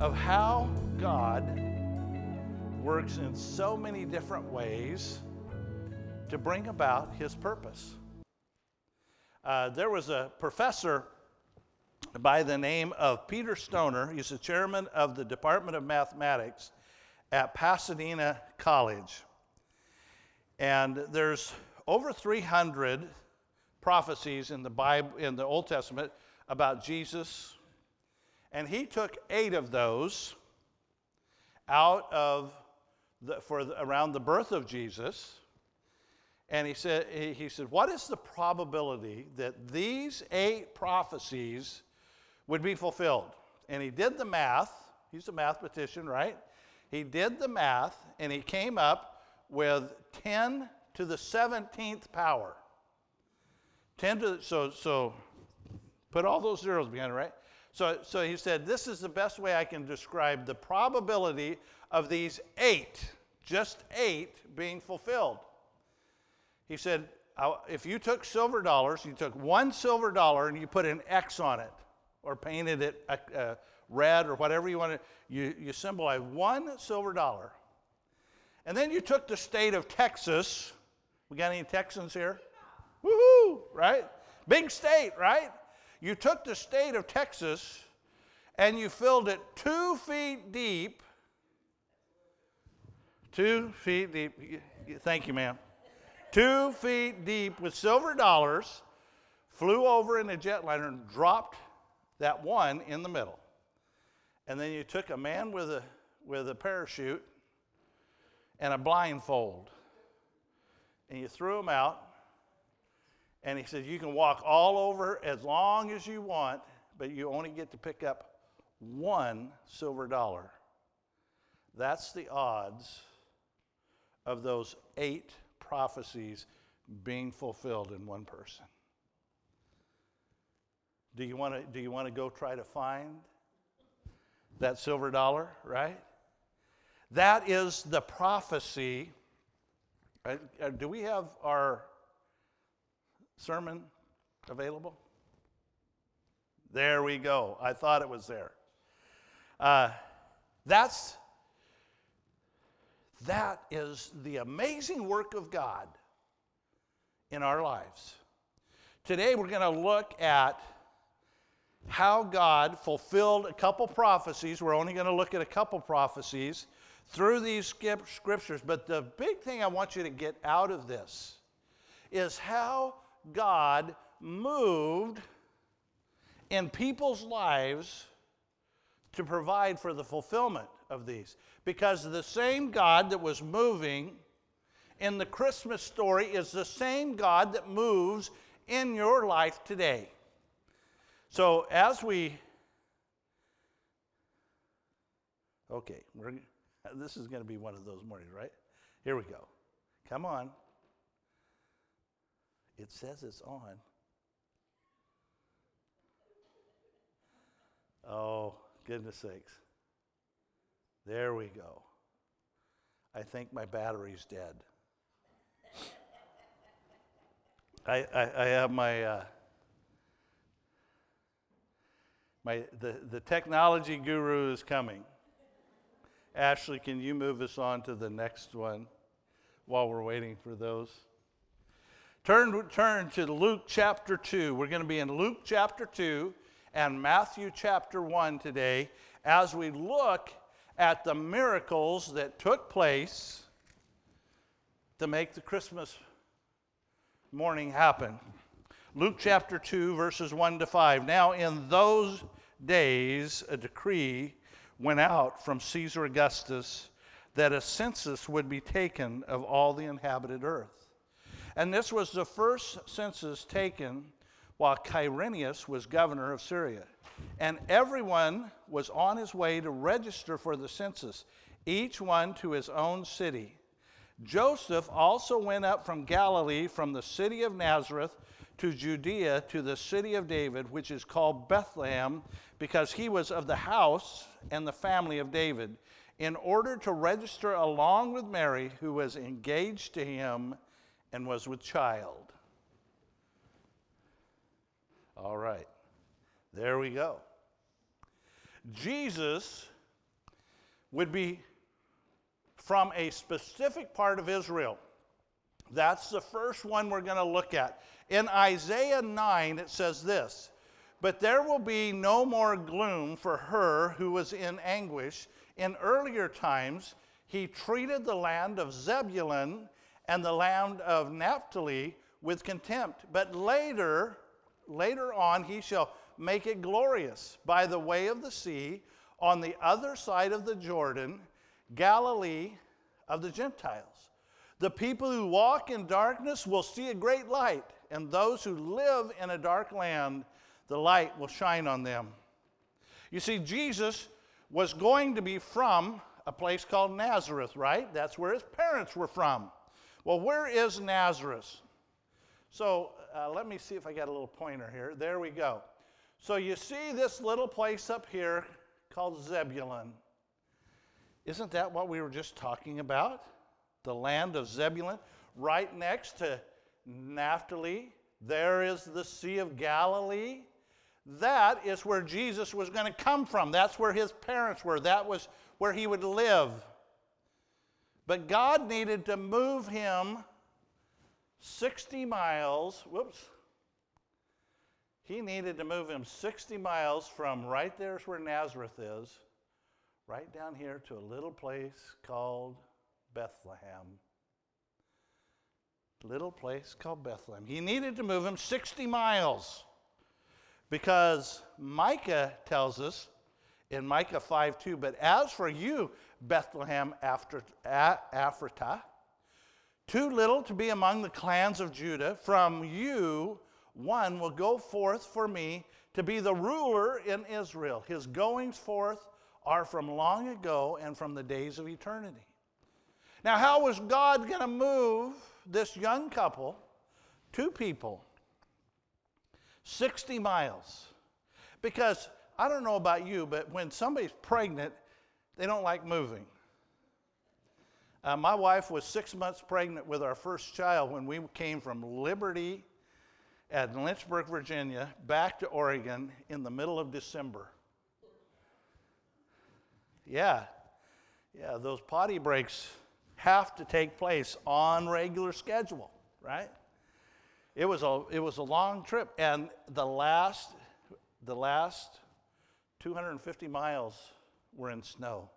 of how God works in so many different ways to bring about his purpose. Uh, there was a professor by the name of Peter Stoner. He's the chairman of the Department of Mathematics at Pasadena College. And there's over 300 prophecies in the Bible in the Old Testament about Jesus. And he took 8 of those out of the, for the, around the birth of Jesus. And he said, he said, What is the probability that these eight prophecies would be fulfilled? And he did the math. He's a mathematician, right? He did the math and he came up with 10 to the 17th power. 10 to so so put all those zeros behind it, right? So so he said this is the best way I can describe the probability of these 8, just 8 being fulfilled. He said if you took silver dollars, you took one silver dollar and you put an X on it or painted it uh, uh, red or whatever you wanted, you, you symbolize one silver dollar. And then you took the state of Texas. We got any Texans here? Woohoo, right? Big state, right? You took the state of Texas and you filled it two feet deep. Two feet deep. Thank you, ma'am. Two feet deep with silver dollars, flew over in a jetliner and dropped that one in the middle. And then you took a man with a, with a parachute and a blindfold, and you threw him out. And he said, You can walk all over as long as you want, but you only get to pick up one silver dollar. That's the odds of those eight prophecies being fulfilled in one person. Do you want to do you want to go try to find that silver dollar, right? That is the prophecy. Uh, uh, do we have our sermon available? There we go. I thought it was there. Uh, that's that is the amazing work of God in our lives. Today we're going to look at how God fulfilled a couple prophecies. We're only going to look at a couple prophecies through these scriptures. But the big thing I want you to get out of this is how God moved in people's lives to provide for the fulfillment of these. Because the same God that was moving in the Christmas story is the same God that moves in your life today. So as we, okay, this is going to be one of those mornings, right? Here we go. Come on. It says it's on. Oh, goodness sakes. There we go. I think my battery's dead. I, I, I have my. Uh, My, the, the technology guru is coming. Ashley, can you move us on to the next one while we're waiting for those? Turn, turn to Luke chapter 2. We're going to be in Luke chapter 2 and Matthew chapter 1 today as we look at the miracles that took place to make the Christmas morning happen. Luke chapter 2, verses 1 to 5. Now, in those days, a decree went out from Caesar Augustus that a census would be taken of all the inhabited earth. And this was the first census taken while Quirinius was governor of Syria. And everyone was on his way to register for the census, each one to his own city. Joseph also went up from Galilee, from the city of Nazareth to Judea, to the city of David, which is called Bethlehem, because he was of the house and the family of David, in order to register along with Mary, who was engaged to him and was with child. All right, there we go. Jesus would be from a specific part of Israel. That's the first one we're going to look at. In Isaiah 9, it says this But there will be no more gloom for her who was in anguish. In earlier times, he treated the land of Zebulun and the land of Naphtali with contempt. But later, later on, he shall make it glorious by the way of the sea on the other side of the Jordan, Galilee of the Gentiles. The people who walk in darkness will see a great light, and those who live in a dark land, the light will shine on them. You see, Jesus was going to be from a place called Nazareth, right? That's where his parents were from. Well, where is Nazareth? So uh, let me see if I got a little pointer here. There we go. So you see this little place up here called Zebulun. Isn't that what we were just talking about? The land of Zebulun, right next to Naphtali. There is the Sea of Galilee. That is where Jesus was going to come from. That's where his parents were. That was where he would live. But God needed to move him 60 miles. Whoops. He needed to move him 60 miles from right there's where Nazareth is, right down here to a little place called Bethlehem. Little place called Bethlehem. He needed to move him 60 miles because Micah tells us in Micah 5 2, but as for you, Bethlehem after, Ephratah, too little to be among the clans of Judah, from you one will go forth for me to be the ruler in Israel. His goings forth are from long ago and from the days of eternity. Now, how was God going to move this young couple, two people, 60 miles? Because I don't know about you, but when somebody's pregnant, they don't like moving. Uh, my wife was six months pregnant with our first child when we came from Liberty at Lynchburg, Virginia, back to Oregon in the middle of December. Yeah, yeah, those potty breaks have to take place on regular schedule, right? It was a it was a long trip, and the last the last 250 miles were in snow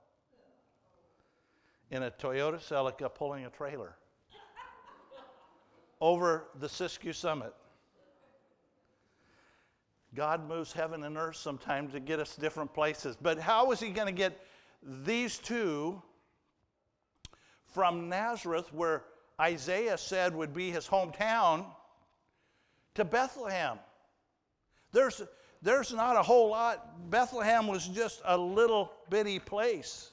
in a Toyota Celica pulling a trailer over the Siskiyou Summit. God moves heaven and earth sometimes to get us different places. But how is He going to get these two from Nazareth, where Isaiah said would be his hometown, to Bethlehem? There's, there's not a whole lot. Bethlehem was just a little bitty place.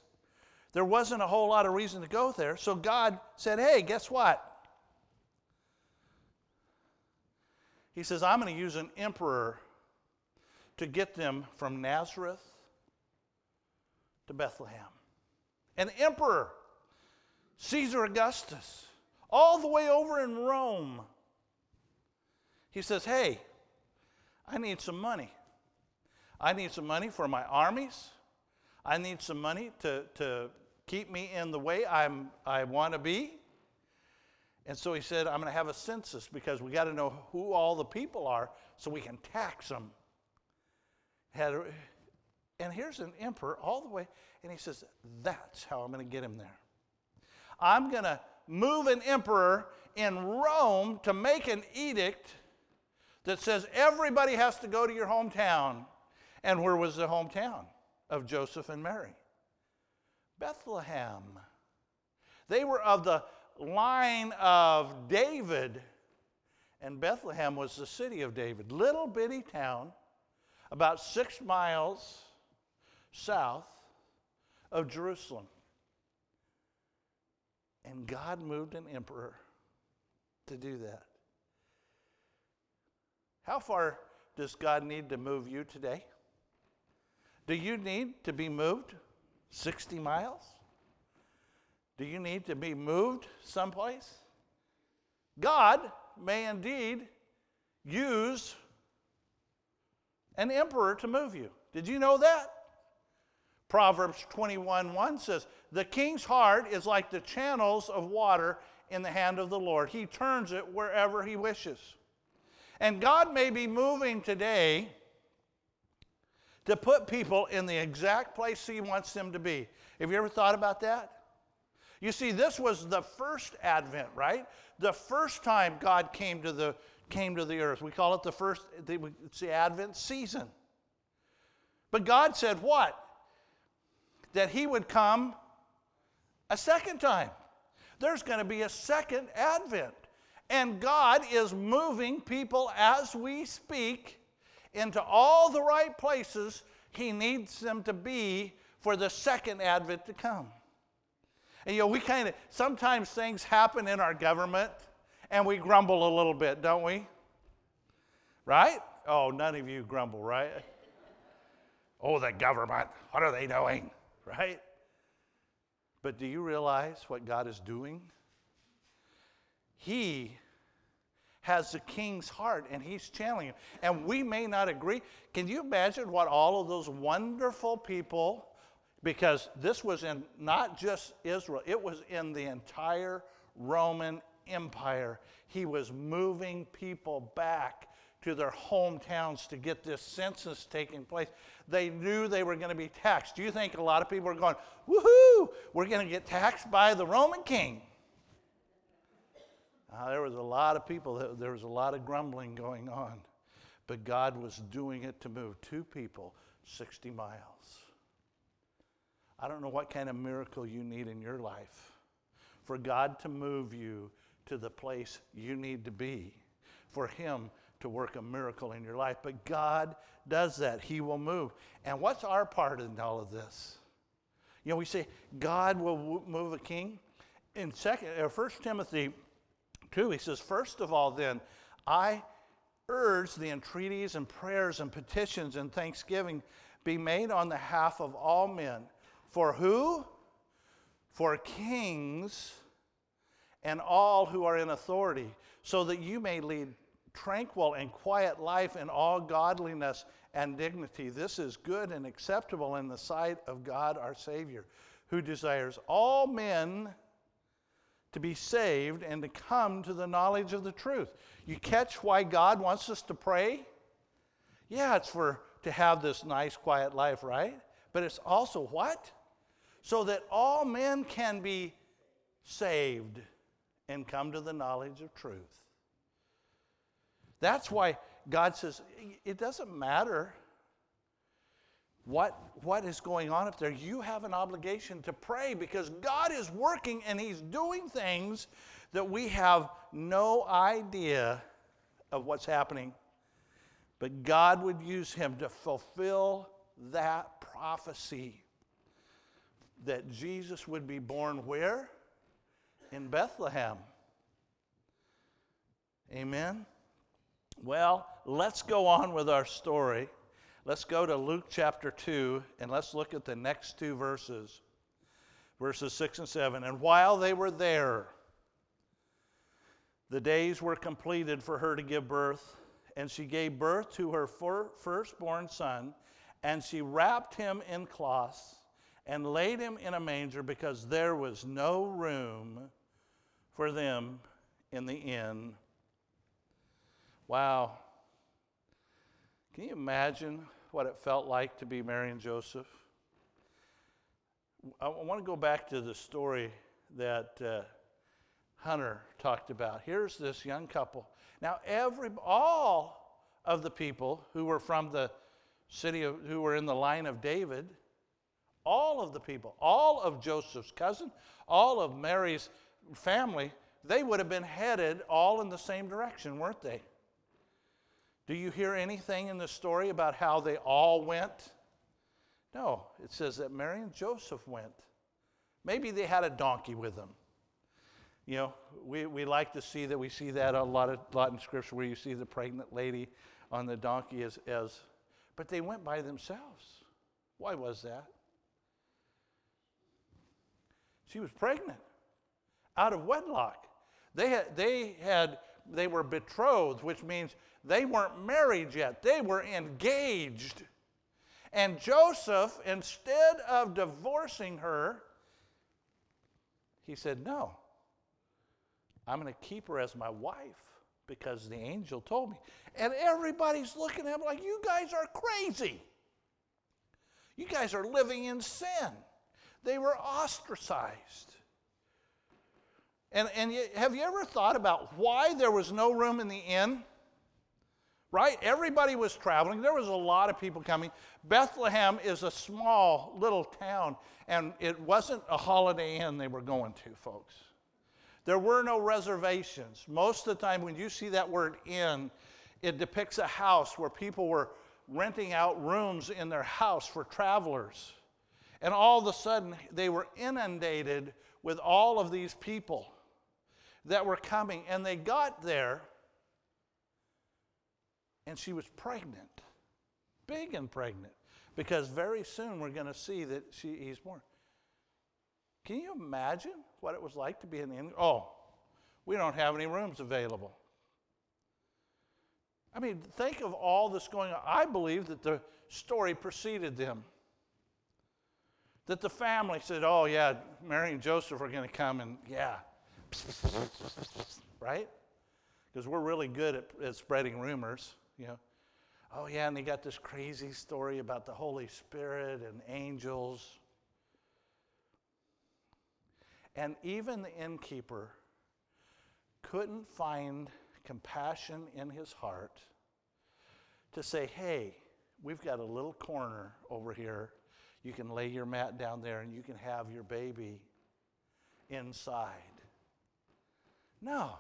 There wasn't a whole lot of reason to go there. So God said, hey, guess what? He says, I'm going to use an emperor to get them from Nazareth to Bethlehem. An emperor, Caesar Augustus, all the way over in Rome. He says, hey, I need some money. I need some money for my armies. I need some money to, to keep me in the way I'm, I want to be. And so he said, I'm going to have a census because we got to know who all the people are so we can tax them. Had, and here's an emperor all the way, and he says, That's how I'm going to get him there. I'm going to move an emperor in Rome to make an edict that says everybody has to go to your hometown. And where was the hometown of Joseph and Mary? Bethlehem. They were of the line of David, and Bethlehem was the city of David. Little bitty town, about six miles south of Jerusalem. And God moved an emperor to do that. How far does God need to move you today? Do you need to be moved 60 miles? Do you need to be moved someplace? God may indeed use an emperor to move you. Did you know that? Proverbs 21 1 says, The king's heart is like the channels of water in the hand of the Lord. He turns it wherever he wishes. And God may be moving today to put people in the exact place he wants them to be. Have you ever thought about that? You see, this was the first advent, right? The first time God came to the came to the earth. We call it the first, it's the Advent season. But God said what? That He would come a second time. There's going to be a second Advent. And God is moving people as we speak into all the right places He needs them to be for the second Advent to come. And you know, we kind of, sometimes things happen in our government and we grumble a little bit, don't we? Right? Oh, none of you grumble, right? Oh, the government, what are they doing? Right? But do you realize what God is doing? He has the king's heart and he's channeling it. And we may not agree. Can you imagine what all of those wonderful people, because this was in not just Israel, it was in the entire Roman Empire. He was moving people back to their hometowns to get this census taking place. They knew they were going to be taxed. Do you think a lot of people are going, woohoo, we're going to get taxed by the Roman king? Uh, there was a lot of people, there was a lot of grumbling going on. But God was doing it to move two people 60 miles. I don't know what kind of miracle you need in your life for God to move you to the place you need to be, for Him to work a miracle in your life. But God does that, He will move. And what's our part in all of this? You know, we say God will move a king. In second, or First Timothy 2, he says, First of all, then, I urge the entreaties and prayers and petitions and thanksgiving be made on the behalf of all men. For who? For kings and all who are in authority, so that you may lead tranquil and quiet life in all godliness and dignity. This is good and acceptable in the sight of God our Savior, who desires all men to be saved and to come to the knowledge of the truth. You catch why God wants us to pray? Yeah, it's for to have this nice quiet life, right? But it's also what? So that all men can be saved and come to the knowledge of truth. That's why God says it doesn't matter what, what is going on up there. You have an obligation to pray because God is working and He's doing things that we have no idea of what's happening. But God would use Him to fulfill that prophecy that Jesus would be born where? In Bethlehem. Amen. Well, let's go on with our story. Let's go to Luke chapter 2 and let's look at the next two verses, verses 6 and 7. And while they were there, the days were completed for her to give birth, and she gave birth to her firstborn son, and she wrapped him in cloths and laid him in a manger because there was no room for them in the inn. Wow. Can you imagine what it felt like to be Mary and Joseph? I want to go back to the story that uh, Hunter talked about. Here's this young couple. Now, every all of the people who were from the city of, who were in the line of David, all of the people, all of Joseph's cousin, all of Mary's family, they would have been headed all in the same direction, weren't they? Do you hear anything in the story about how they all went? No, it says that Mary and Joseph went. Maybe they had a donkey with them. You know, we, we like to see that. We see that a lot, of, lot in Scripture where you see the pregnant lady on the donkey as, as, but they went by themselves. Why was that? She was pregnant out of wedlock. They had, they had, they were betrothed, which means they weren't married yet, they were engaged. And Joseph, instead of divorcing her, he said, No, I'm going to keep her as my wife because the angel told me. And everybody's looking at him like, You guys are crazy. You guys are living in sin. They were ostracized. And, and have you ever thought about why there was no room in the inn? Right? Everybody was traveling. There was a lot of people coming. Bethlehem is a small little town, and it wasn't a holiday inn they were going to, folks. There were no reservations. Most of the time, when you see that word inn, it depicts a house where people were renting out rooms in their house for travelers. And all of a sudden, they were inundated with all of these people that were coming. And they got there, and she was pregnant, big and pregnant, because very soon we're going to see that she, he's born. Can you imagine what it was like to be in the? Oh, we don't have any rooms available. I mean, think of all this going on. I believe that the story preceded them. That the family said, oh, yeah, Mary and Joseph are going to come and, yeah, right? Because we're really good at, at spreading rumors, you know. Oh, yeah, and they got this crazy story about the Holy Spirit and angels. And even the innkeeper couldn't find compassion in his heart to say, hey, we've got a little corner over here. You can lay your mat down there and you can have your baby inside. No.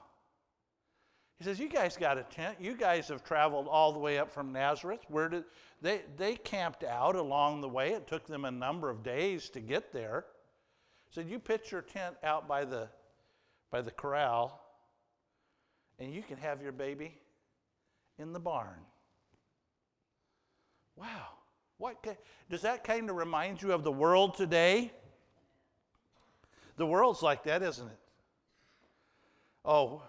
He says, You guys got a tent. You guys have traveled all the way up from Nazareth. Where did they they camped out along the way? It took them a number of days to get there. He said, You pitch your tent out by the by the corral and you can have your baby in the barn. Wow. What does that kind of remind you of the world today? The world's like that, isn't it? Oh,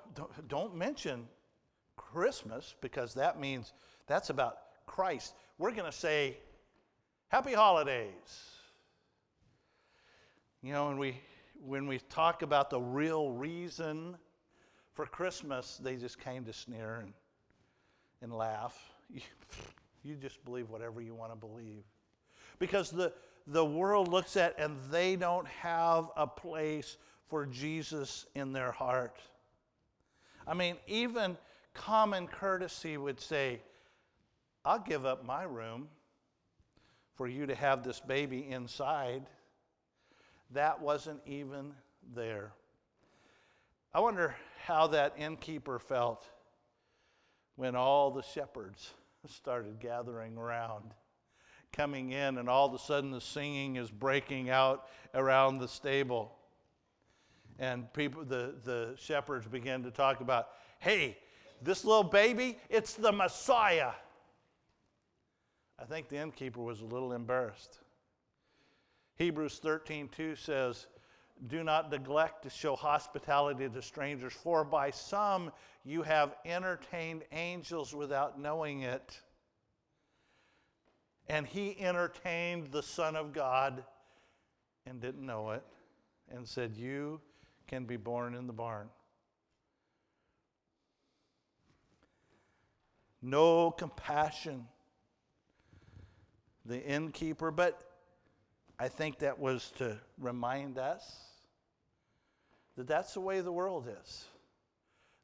don't mention Christmas because that means that's about Christ. We're going to say happy holidays. You know, when we when we talk about the real reason for Christmas, they just kind of sneer and, and laugh. You, you just believe whatever you want to believe. Because the, the world looks at and they don't have a place for Jesus in their heart. I mean, even common courtesy would say, I'll give up my room for you to have this baby inside. That wasn't even there. I wonder how that innkeeper felt when all the shepherds started gathering around, coming in, and all of a sudden the singing is breaking out around the stable. And people, the, the shepherds began to talk about, hey, this little baby, it's the Messiah. I think the innkeeper was a little embarrassed. Hebrews 13:2 says, do not neglect to show hospitality to strangers, for by some you have entertained angels without knowing it. And he entertained the Son of God and didn't know it, and said, You can be born in the barn. No compassion. The innkeeper, but I think that was to remind us that that's the way the world is.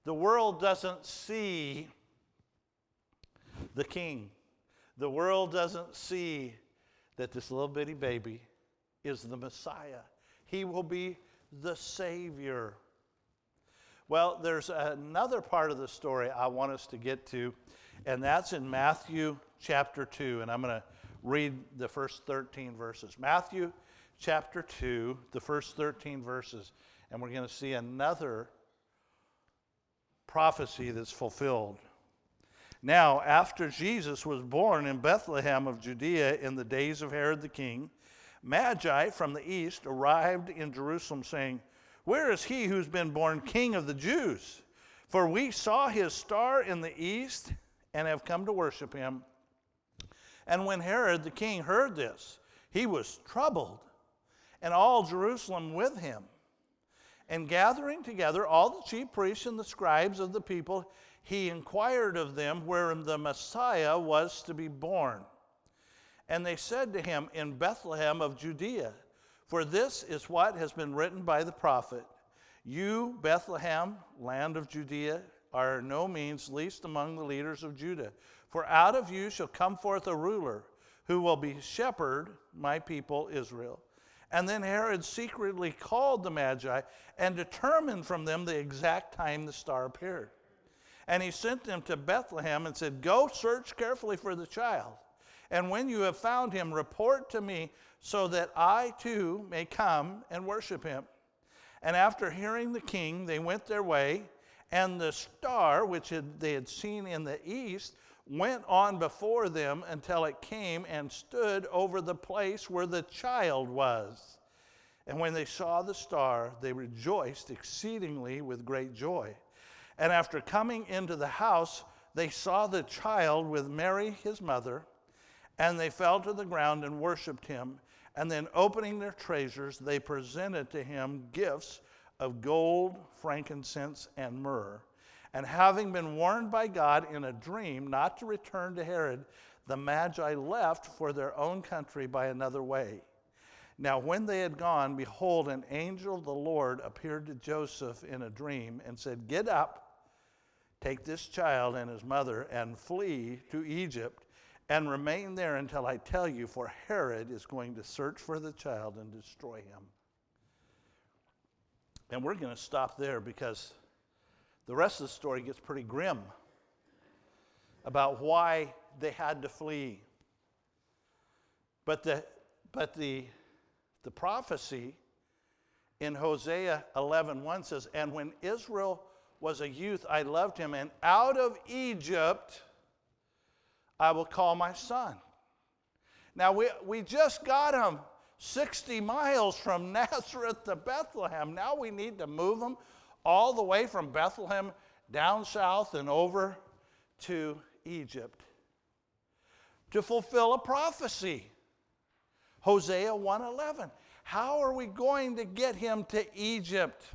The world doesn't see the king. The world doesn't see that this little bitty baby is the Messiah. He will be the Savior. Well, there's another part of the story I want us to get to, and that's in Matthew chapter 2. And I'm going to read the first 13 verses. Matthew chapter 2, the first 13 verses and we're going to see another prophecy that's fulfilled. Now, after Jesus was born in Bethlehem of Judea in the days of Herod the king, Magi from the east arrived in Jerusalem, saying, Where is he who's been born king of the Jews? For we saw his star in the east and have come to worship him. And when Herod the king heard this, he was troubled, and all Jerusalem with him. And gathering together all the chief priests and the scribes of the people, he inquired of them where the Messiah was to be born. And they said to him, In Bethlehem of Judea, for this is what has been written by the prophet You, Bethlehem, land of Judea, are no means least among the leaders of Judah. For out of you shall come forth a ruler who will be shepherd my people Israel. And then Herod secretly called the Magi and determined from them the exact time the star appeared. And he sent them to Bethlehem and said, Go search carefully for the child. And when you have found him, report to me so that I too may come and worship him. And after hearing the king, they went their way, and the star which they had seen in the east went on before them until it came and stood over the place where the child was. And when they saw the star, they rejoiced exceedingly with great joy. And after coming into the house, they saw the child with Mary, his mother, and they fell to the ground and worshiped him. And then, opening their treasures, they presented to him gifts of gold, frankincense, and myrrh. And having been warned by God in a dream not to return to Herod, the Magi left for their own country by another way. Now, when they had gone, behold, an angel of the Lord appeared to Joseph in a dream and said, Get up, take this child and his mother, and flee to Egypt, and remain there until I tell you, for Herod is going to search for the child and destroy him. And we're going to stop there because the rest of the story gets pretty grim about why they had to flee. But the, but the, the prophecy in Hosea 11:1 says, "And when Israel was a youth, I loved him, and out of Egypt I will call my son." Now we, we just got him 60 miles from Nazareth to Bethlehem. Now we need to move him all the way from Bethlehem down south and over to Egypt to fulfill a prophecy. Hosea 1:11. How are we going to get him to Egypt?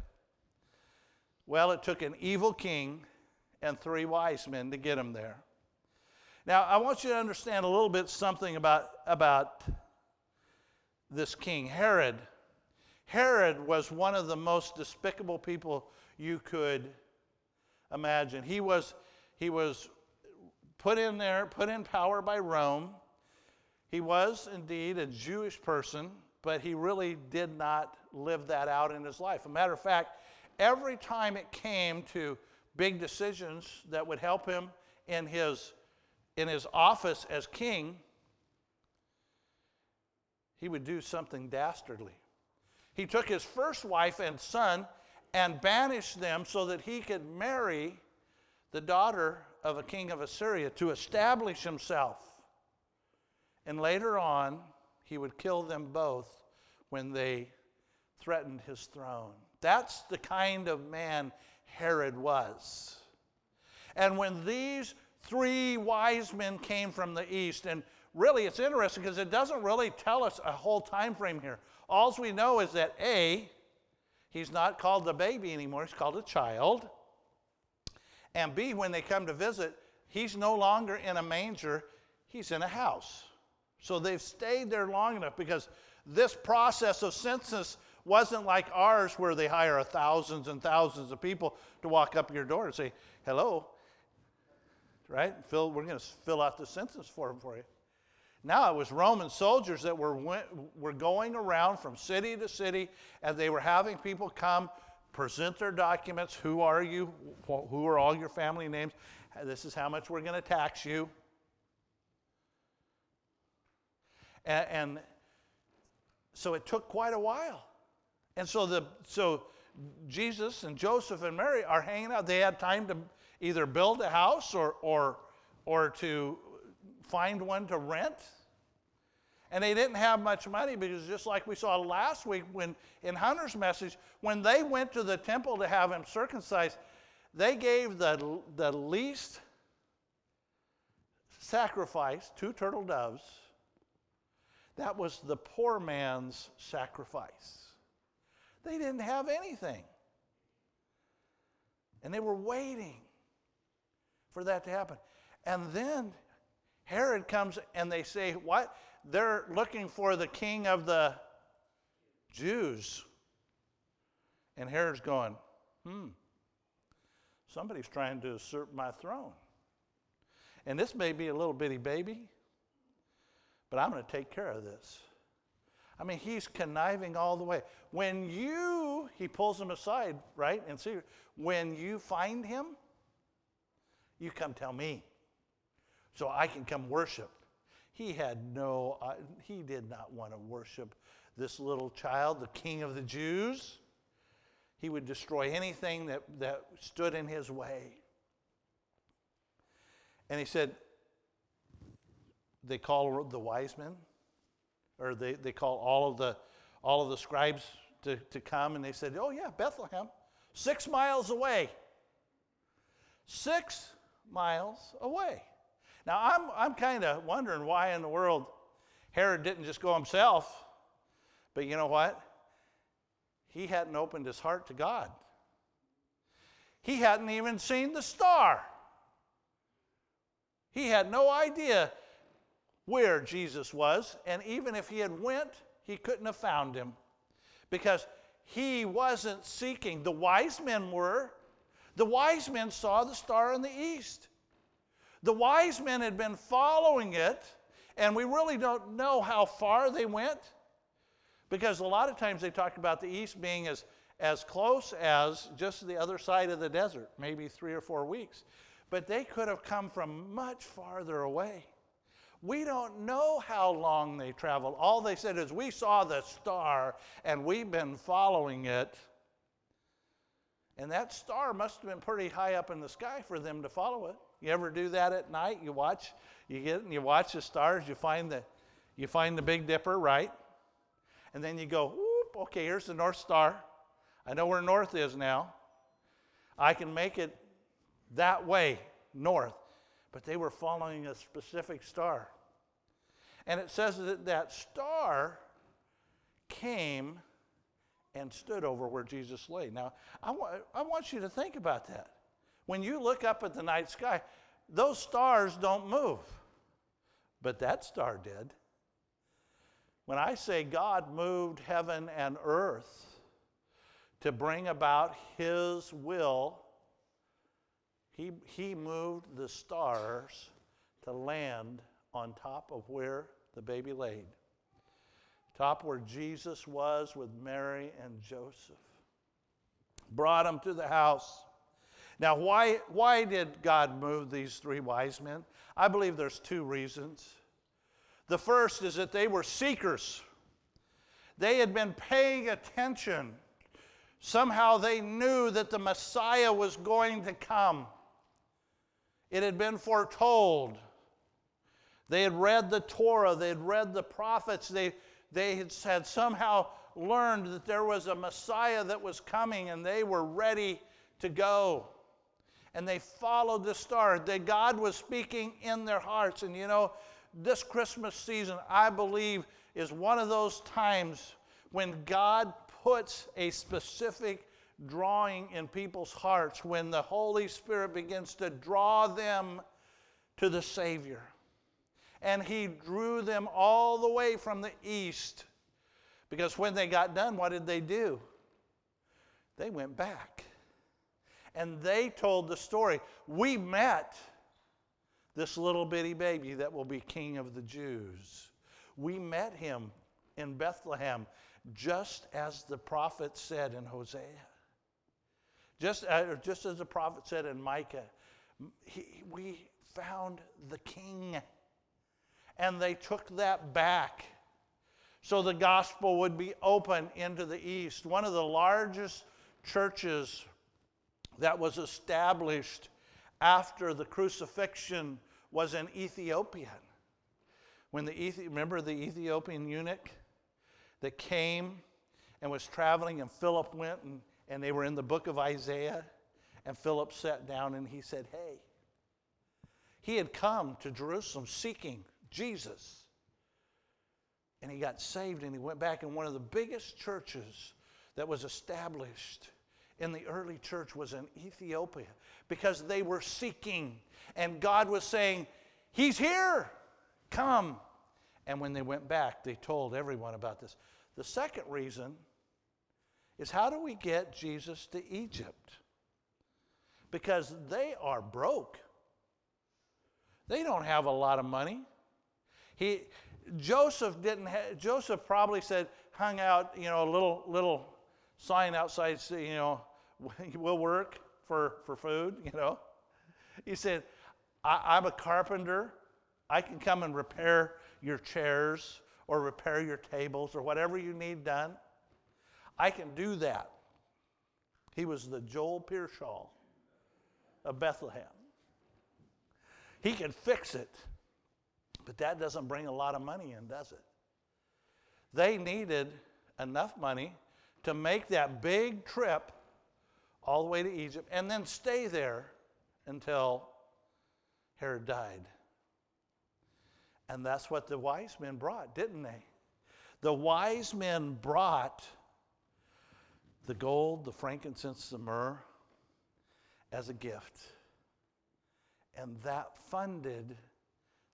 Well, it took an evil king and three wise men to get him there. Now, I want you to understand a little bit something about, about this king, Herod. Herod was one of the most despicable people you could imagine. He was, he was put in there, put in power by Rome. He was indeed a Jewish person, but he really did not live that out in his life. A matter of fact, every time it came to big decisions that would help him in his, in his office as king, he would do something dastardly. He took his first wife and son and banished them so that he could marry the daughter of a king of Assyria to establish himself. And later on, he would kill them both when they threatened his throne. That's the kind of man Herod was. And when these three wise men came from the east, and really it's interesting because it doesn't really tell us a whole time frame here. All we know is that A, He's not called a baby anymore, he's called a child. And B, when they come to visit, he's no longer in a manger, he's in a house. So they've stayed there long enough because this process of census wasn't like ours where they hire thousands and thousands of people to walk up your door and say, hello, right? Phil, we're going to fill out the census form for you. Now it was Roman soldiers that were, went, were going around from city to city, and they were having people come present their documents. Who are you? Who are all your family names? This is how much we're going to tax you. And, and, so it took quite a while. And so the so Jesus and Joseph and Mary are hanging out. They had time to either build a house or or or to find one to rent. And they didn't have much money because, just like we saw last week when in Hunter's message, when they went to the temple to have him circumcised, they gave the, the least sacrifice, two turtle doves, that was the poor man's sacrifice. They didn't have anything. And they were waiting for that to happen. And then Herod comes and they say, What? They're looking for the king of the Jews. And Herod's going, Hmm, somebody's trying to usurp my throne. And this may be a little bitty baby, but I'm going to take care of this. I mean, he's conniving all the way. When you, he pulls him aside, right? And see, when you find him, you come tell me so I can come worship. He had no, uh, he did not want to worship this little child, the king of the Jews. He would destroy anything that, that stood in his way. And he said, they call the wise men, or they, they call all of the all of the scribes to, to come, and they said, Oh yeah, Bethlehem, six miles away. Six miles away. Now I'm I'm kind of wondering why in the world Herod didn't just go himself. But you know what? He hadn't opened his heart to God. He hadn't even seen the star. He had no idea where Jesus was, and even if he had went, he couldn't have found him because he wasn't seeking. The wise men were. The wise men saw the star in the east. The wise men had been following it, and we really don't know how far they went because a lot of times they talk about the east being as, as close as just the other side of the desert, maybe three or four weeks but they could have come from much farther away. We don't know how long they traveled. All they said is, We saw the star and we've been following it. And that star must have been pretty high up in the sky for them to follow it. You ever do that at night? You watch, you get and you watch the stars, you find the you find the Big Dipper, right? And then you go, whoop, okay, here's the North Star. I know where north is now. I can make it that way north, but they were following a specific star. And it says that that star came and stood over where Jesus lay. Now, I, wa- I want you to think about that. When you look up at the night sky, those stars don't move, but that star did. When I say God moved heaven and earth to bring about His will he, he moved the stars to land on top of where the baby laid, top where Jesus was with Mary and Joseph. Brought them to the house. Now, why, why did God move these three wise men? I believe there's two reasons. The first is that they were seekers. They had been paying attention. Somehow they knew that the Messiah was going to come. It had been foretold. They had read the Torah, they had read the prophets, they, they had, somehow learned that there was a Messiah that was coming and they were ready to go. And they followed the star. That God was speaking in their hearts. And you know, this Christmas season, I believe, is one of those times when God puts a specific drawing in people's hearts when the Holy Spirit begins to draw them to the Savior. And He drew them all the way from the east. Because when they got done, what did they do? They went back. And they told the story. We met this little bitty baby that will be king of the Jews. We met him in Bethlehem, just as the prophet said in Hosea. Just, uh, just as the prophet said in Micah, he, we found the king. And they took that back so the gospel would be open into the east. One of the largest churches that was established after the crucifixion was in Ethiopia. When the Ethi- remember the Ethiopian eunuch that came and was traveling, and Philip went and and they were in the book of Isaiah. And Philip sat down and he said, Hey, He had come to Jerusalem seeking Jesus. And he got saved and he went back in one of the biggest churches that was established in the early church was in Ethiopia because they were seeking and God was saying, He's here, come. And when they went back, they told everyone about this. The second reason is how do we get Jesus to Egypt? Because they are broke. They don't have a lot of money. He, Joseph didn't. Ha- Joseph probably said, hung out, you know, a little little sign outside, you know, will work for for food. You know, he said, I, am a carpenter. I can come and repair your chairs or repair your tables or whatever you need done. I can do that. He was the Joel Pearsall of Bethlehem. He can fix it, but that doesn't bring a lot of money in, does it? They needed enough money to make that big trip all the way to Egypt and then stay there until Herod died. And that's what the wise men brought, didn't they? The wise men brought the gold, the frankincense, the myrrh as a gift. And that funded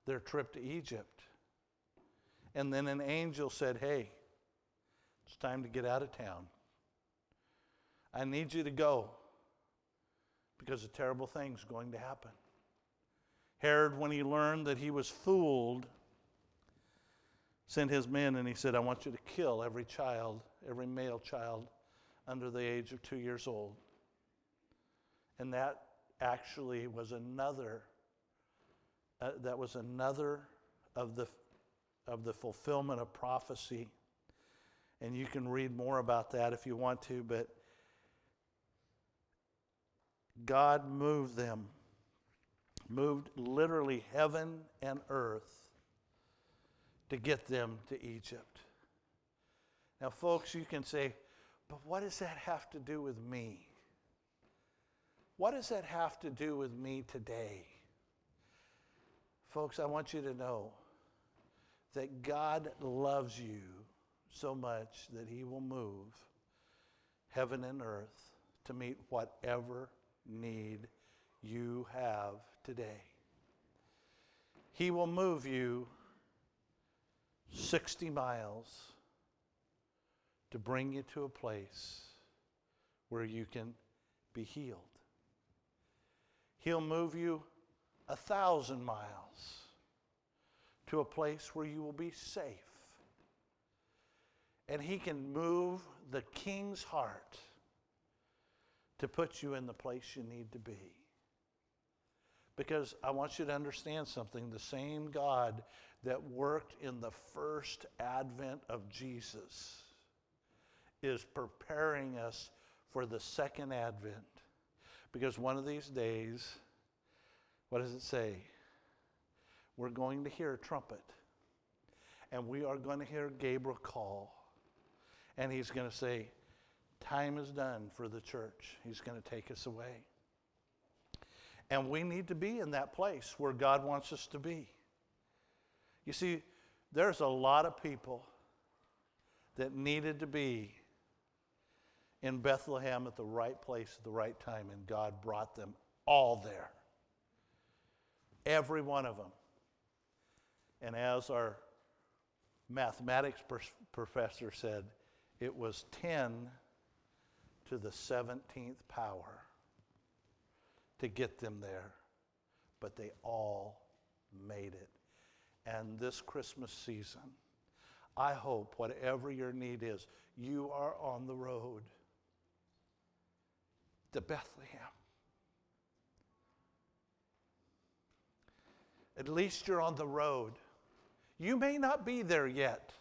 their trip to Egypt. And then an angel said, Hey, it's time to get out of town. I need you to go because a terrible thing's going to happen. Herod, when he learned that he was fooled, sent his men and he said, I want you to kill every child, every male child under the age of two years old. And that actually was another, uh, that was another of the, of the fulfillment of prophecy. And you can read more about that if you want to, but God moved them, moved literally heaven and earth to get them to Egypt. Now, folks, you can say, but what does that have to do with me? What does that have to do with me today? Folks, I want you to know that God loves you so much that He will move heaven and earth to meet whatever need you have today. He will move you 60 miles to bring you to a place where you can be healed. He'll move you a thousand miles to a place where you will be safe. And He can move the king's heart to put you in the place you need to be. Because I want you to understand something the same God that worked in the first advent of Jesus is preparing us for the second advent. Because one of these days, what does it say? We're going to hear a trumpet. And we are going to hear Gabriel call. And he's going to say, Time is done for the church. He's going to take us away. And we need to be in that place where God wants us to be. You see, there's a lot of people that needed to be in Bethlehem at the right place at the right time, and God brought them all there. Every one of them. And as our mathematics professor said, it was 10 to the 17th power to get them there, but they all made it. And this Christmas season, I hope whatever your need is, you are on the road to Bethlehem. At least you're on the road. You may not be there yet.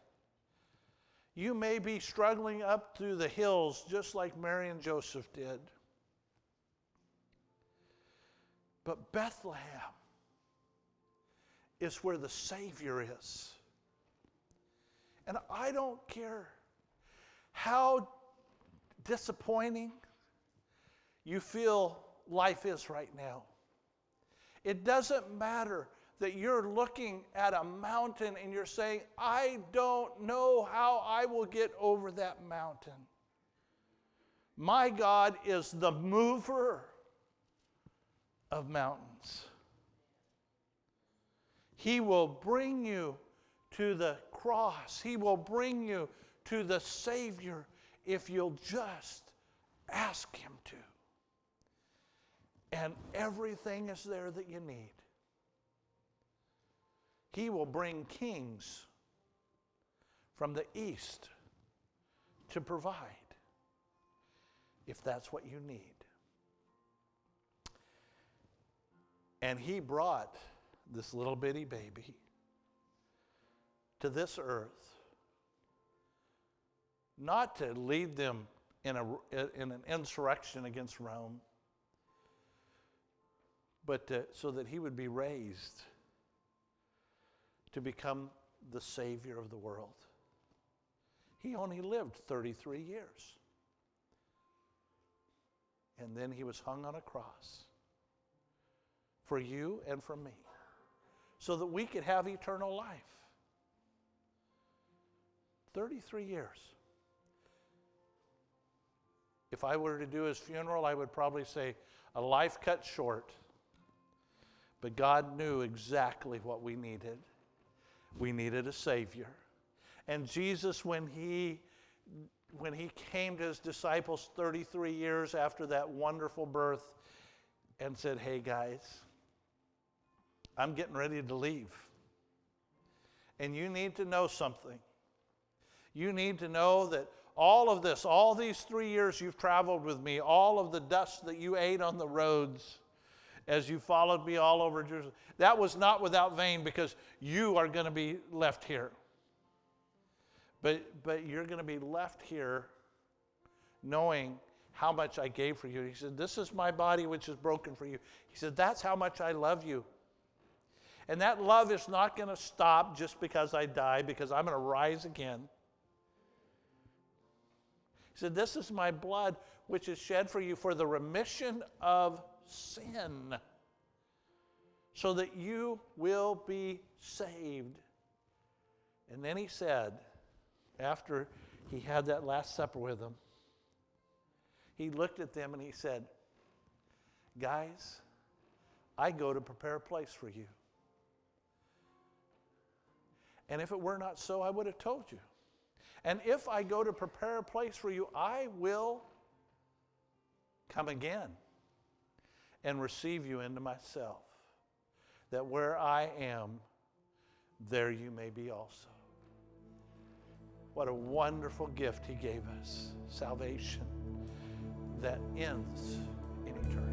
You may be struggling up through the hills just like Mary and Joseph did. But Bethlehem is where the Savior is. And I don't care how disappointing you feel life is right now. It doesn't matter that you're looking at a mountain and you're saying, I don't know how I will get over that mountain. My God is the mover of mountains. He will bring you to the cross, He will bring you to the Savior if you'll just ask Him to. And everything is there that you need. He will bring kings from the east to provide if that's what you need. And he brought this little bitty baby to this earth not to lead them in, a, in an insurrection against Rome, but to, so that he would be raised to become the Savior of the world. He only lived 33 years. And then he was hung on a cross for you and for me so that we could have eternal life. 33 years. If I were to do his funeral, I would probably say a life cut short. But God knew exactly what we needed. We needed a Savior. And Jesus, when he when he came to his disciples 33 years after that wonderful birth and said, Hey guys, I'm getting ready to leave. And you need to know something. You need to know that all of this, all these three years you've traveled with me, all of the dust that you ate on the roads as you followed me all over Jerusalem, that was not without vain because you are going to be left here. But, but you're going to be left here knowing how much I gave for you. He said, This is my body which is broken for you. He said, That's how much I love you. And that love is not going to stop just because I die, because I'm going to rise again. He said, This is my blood which is shed for you for the remission of sin, so that you will be saved. And then he said, after he had that Last Supper with them, he looked at them and he said, Guys, I go to prepare a place for you. And if it were not so, I would have told you. And if I go to prepare a place for you, I will come again and receive you into myself, that where I am, there you may be also. What a wonderful gift he gave us salvation that ends in eternity.